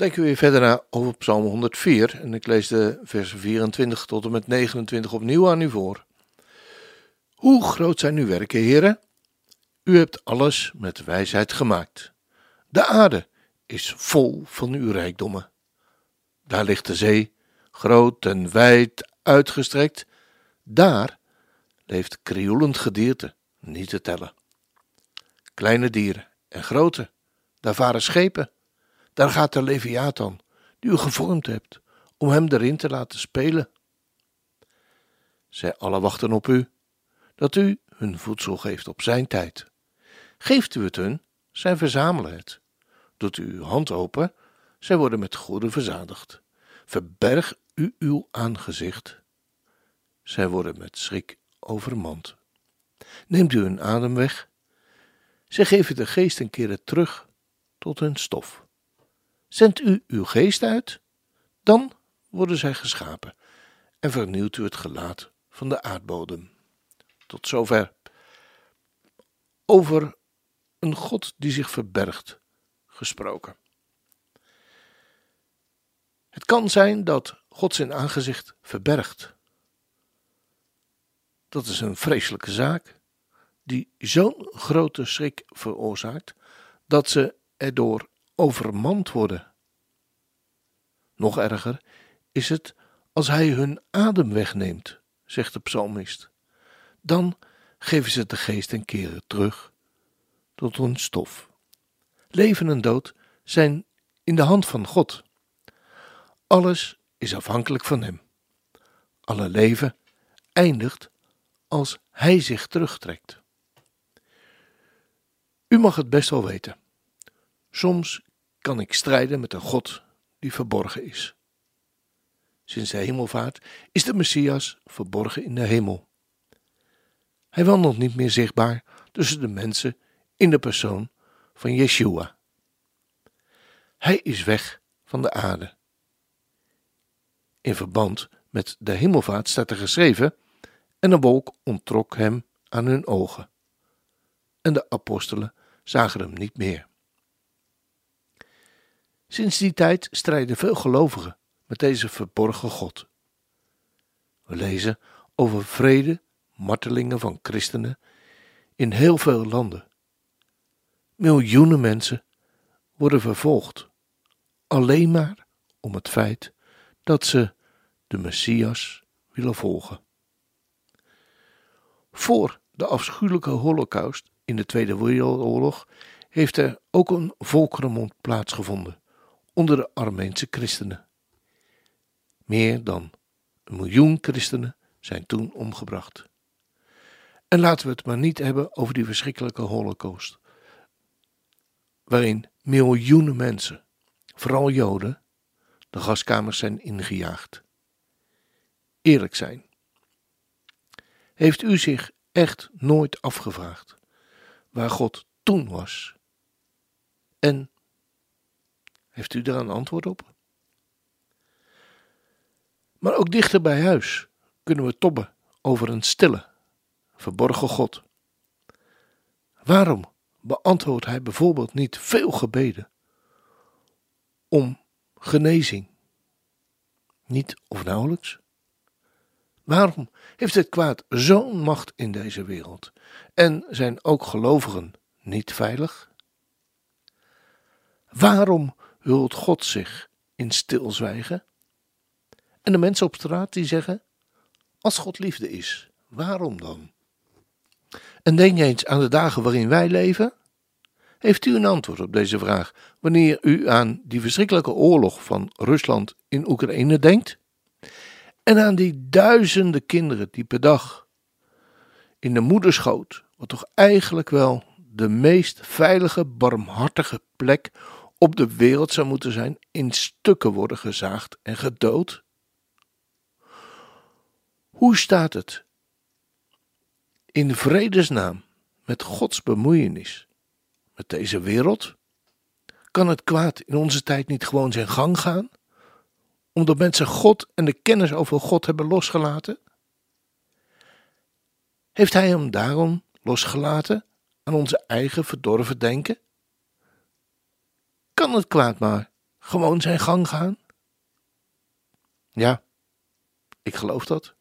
denken we weer verder na over Psalm 104 en ik lees de versen 24 tot en met 29 opnieuw aan u voor. Hoe groot zijn uw werken, heren? U hebt alles met wijsheid gemaakt. De aarde is vol van uw rijkdommen. Daar ligt de zee, groot en wijd uitgestrekt. Daar leeft krioelend gedierte, niet te tellen. Kleine dieren en grote, daar varen schepen. Daar gaat de Leviathan, die u gevormd hebt, om hem erin te laten spelen. Zij alle wachten op u, dat u hun voedsel geeft op zijn tijd. Geeft u het hun, zij verzamelen het. Doet u uw hand open, zij worden met goede verzadigd. Verberg u uw aangezicht, zij worden met schrik overmand. Neemt u hun adem weg, zij geven de geest en keren terug tot hun stof. Zendt u uw geest uit, dan worden zij geschapen en vernieuwt u het gelaat van de aardbodem. Tot zover. Over een God die zich verbergt gesproken. Het kan zijn dat God zijn aangezicht verbergt. Dat is een vreselijke zaak die zo'n grote schrik veroorzaakt dat ze erdoor overmand worden. Nog erger is het als hij hun adem wegneemt, zegt de psalmist. Dan geven ze de geest en keren terug tot hun stof. Leven en dood zijn in de hand van God. Alles is afhankelijk van Hem. Alle leven eindigt als Hij zich terugtrekt. U mag het best wel weten. Soms kan ik strijden met een God die verborgen is. Sinds de hemelvaart is de Messias verborgen in de hemel. Hij wandelt niet meer zichtbaar tussen de mensen in de persoon van Yeshua. Hij is weg van de aarde. In verband met de hemelvaart staat er geschreven: En een wolk onttrok hem aan hun ogen. En de apostelen zagen hem niet meer. Sinds die tijd strijden veel gelovigen met deze verborgen God. We lezen over vrede, martelingen van christenen in heel veel landen. Miljoenen mensen worden vervolgd, alleen maar om het feit dat ze de Messias willen volgen. Voor de afschuwelijke Holocaust in de Tweede Wereldoorlog heeft er ook een volkerenmond plaatsgevonden onder de Armeense christenen. Meer dan een miljoen christenen zijn toen omgebracht. En laten we het maar niet hebben over die verschrikkelijke holocaust, waarin miljoenen mensen, vooral Joden, de gaskamers zijn ingejaagd. Eerlijk zijn. Heeft u zich echt nooit afgevraagd waar God toen was? En heeft u daar een antwoord op? Maar ook dichter bij huis kunnen we tobben over een stille, verborgen God. Waarom beantwoordt hij bijvoorbeeld niet veel gebeden om genezing? Niet of nauwelijks? Waarom heeft het kwaad zo'n macht in deze wereld en zijn ook gelovigen niet veilig? Waarom hult God zich in stilzwijgen? En de mensen op straat die zeggen: Als God liefde is, waarom dan? En denk eens aan de dagen waarin wij leven. Heeft u een antwoord op deze vraag wanneer u aan die verschrikkelijke oorlog van Rusland in Oekraïne denkt? En aan die duizenden kinderen die per dag in de moederschoot, wat toch eigenlijk wel de meest veilige, barmhartige plek op de wereld zou moeten zijn, in stukken worden gezaagd en gedood? Hoe staat het in vredesnaam met Gods bemoeienis met deze wereld? Kan het kwaad in onze tijd niet gewoon zijn gang gaan? Omdat mensen God en de kennis over God hebben losgelaten? Heeft Hij hem daarom losgelaten aan onze eigen verdorven denken? Kan het kwaad maar gewoon zijn gang gaan? Ja, ik geloof dat.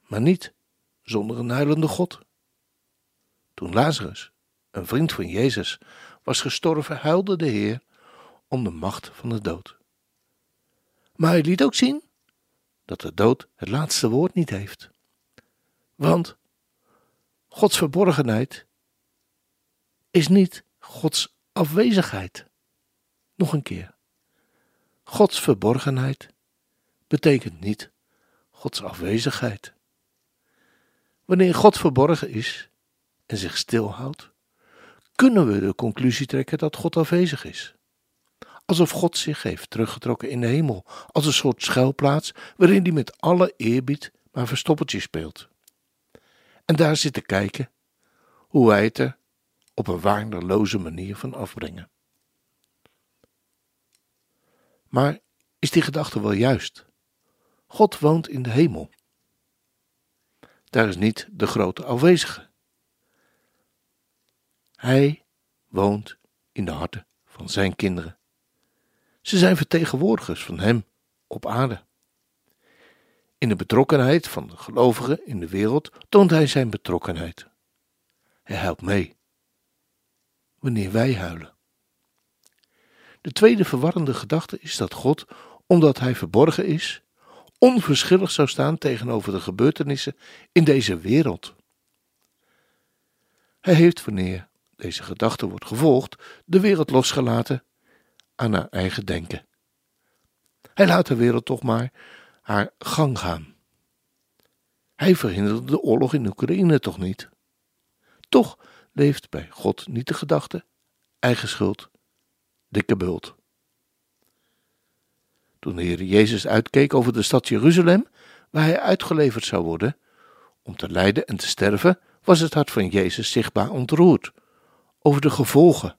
Maar niet zonder een huilende God. Toen Lazarus, een vriend van Jezus, was gestorven, huilde de Heer om de macht van de dood. Maar hij liet ook zien dat de dood het laatste woord niet heeft. Want Gods verborgenheid is niet Gods afwezigheid. Nog een keer. Gods verborgenheid betekent niet Gods afwezigheid. Wanneer God verborgen is en zich stilhoudt, kunnen we de conclusie trekken dat God afwezig is. Alsof God zich heeft teruggetrokken in de hemel, als een soort schuilplaats waarin hij met alle eerbied maar verstoppertje speelt. En daar zit te kijken hoe wij het er op een waardeloze manier van afbrengen. Maar is die gedachte wel juist? God woont in de hemel. Daar is niet de grote afwezige. Hij woont in de harten van zijn kinderen. Ze zijn vertegenwoordigers van Hem op aarde. In de betrokkenheid van de gelovigen in de wereld toont Hij zijn betrokkenheid. Hij helpt mee wanneer wij huilen. De tweede verwarrende gedachte is dat God, omdat Hij verborgen is, onverschillig zou staan tegenover de gebeurtenissen in deze wereld. Hij heeft, wanneer deze gedachte wordt gevolgd, de wereld losgelaten aan haar eigen denken. Hij laat de wereld toch maar haar gang gaan. Hij verhinderde de oorlog in Oekraïne toch niet? Toch leeft bij God niet de gedachte, eigen schuld, dikke bult. Toen de Heer Jezus uitkeek over de stad Jeruzalem, waar hij uitgeleverd zou worden, om te lijden en te sterven, was het hart van Jezus zichtbaar ontroerd over de gevolgen.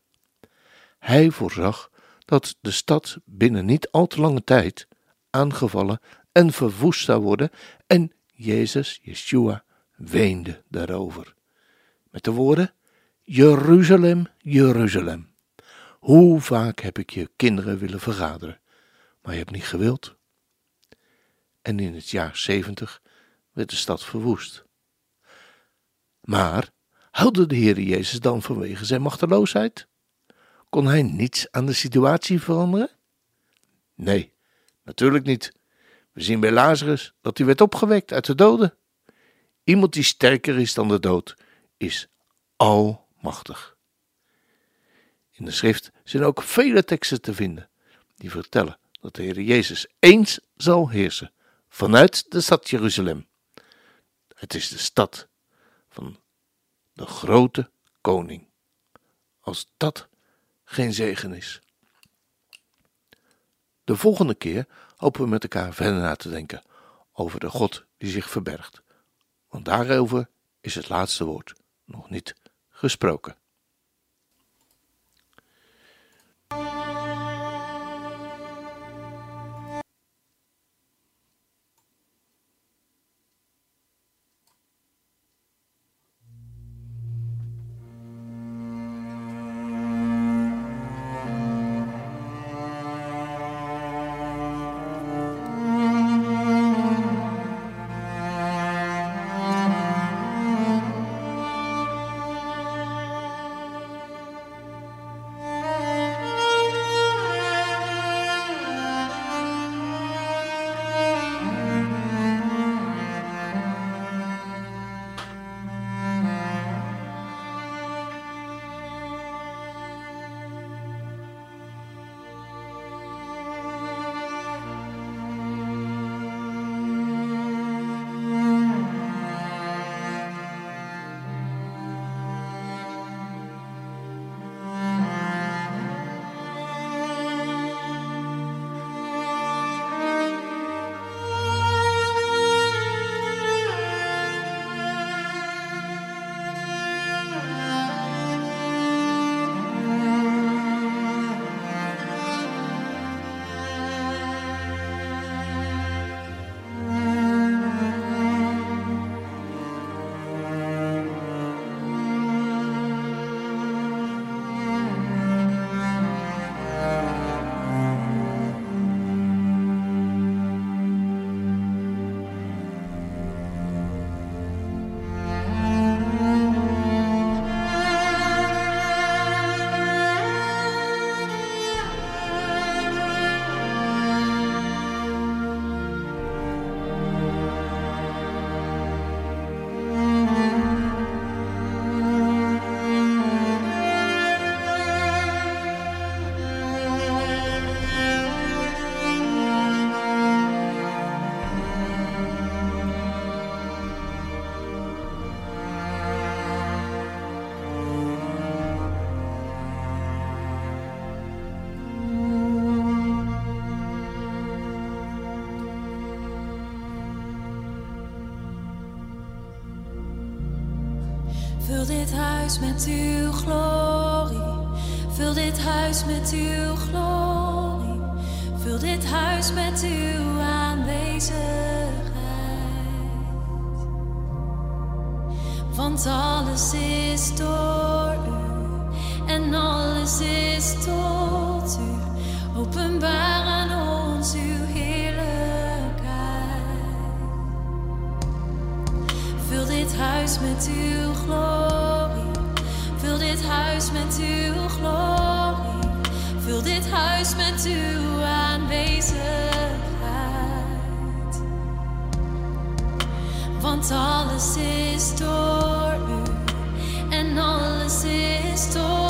Hij voorzag dat de stad binnen niet al te lange tijd aangevallen en verwoest zou worden en Jezus, Yeshua, weende daarover. Met de woorden, Jeruzalem, Jeruzalem, hoe vaak heb ik je kinderen willen vergaderen, maar je hebt niet gewild. En in het jaar zeventig werd de stad verwoest. Maar huilde de Heer Jezus dan vanwege zijn machteloosheid? Kon hij niets aan de situatie veranderen? Nee, natuurlijk niet. We zien bij Lazarus dat hij werd opgewekt uit de doden. Iemand die sterker is dan de dood, is almachtig. In de schrift zijn ook vele teksten te vinden die vertellen dat de Heer Jezus eens zal heersen vanuit de stad Jeruzalem. Het is de stad van de grote koning. Als dat geen zegen is. De volgende keer hopen we met elkaar verder na te denken over de God die zich verbergt. Want daarover is het laatste woord nog niet gesproken. dit huis met uw glorie. Vul dit huis met uw glorie. Vul dit huis met uw aanwezigheid. Want alles is door u en alles is tot u. Openbaar aan ons uw heerlijkheid. Vul dit huis met uw glorie. Vul dit huis met uw glorie. Vul dit huis met uw aanwezigheid. Want alles is door u en alles is door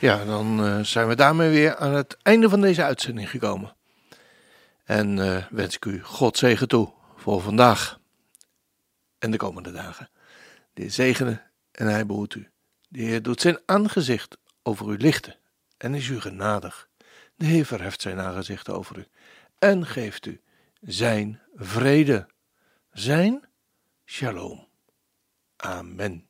Ja, dan eh, zijn we daarmee weer aan het einde van deze uitzending gekomen. En eh, wens ik u God zegen toe voor vandaag en de komende dagen. De Heer zegene en hij behoedt u. De Heer doet zijn aangezicht over u lichten en is u genadig. De Heer verheft zijn aangezicht over u en geeft u zijn vrede, zijn shalom. Amen.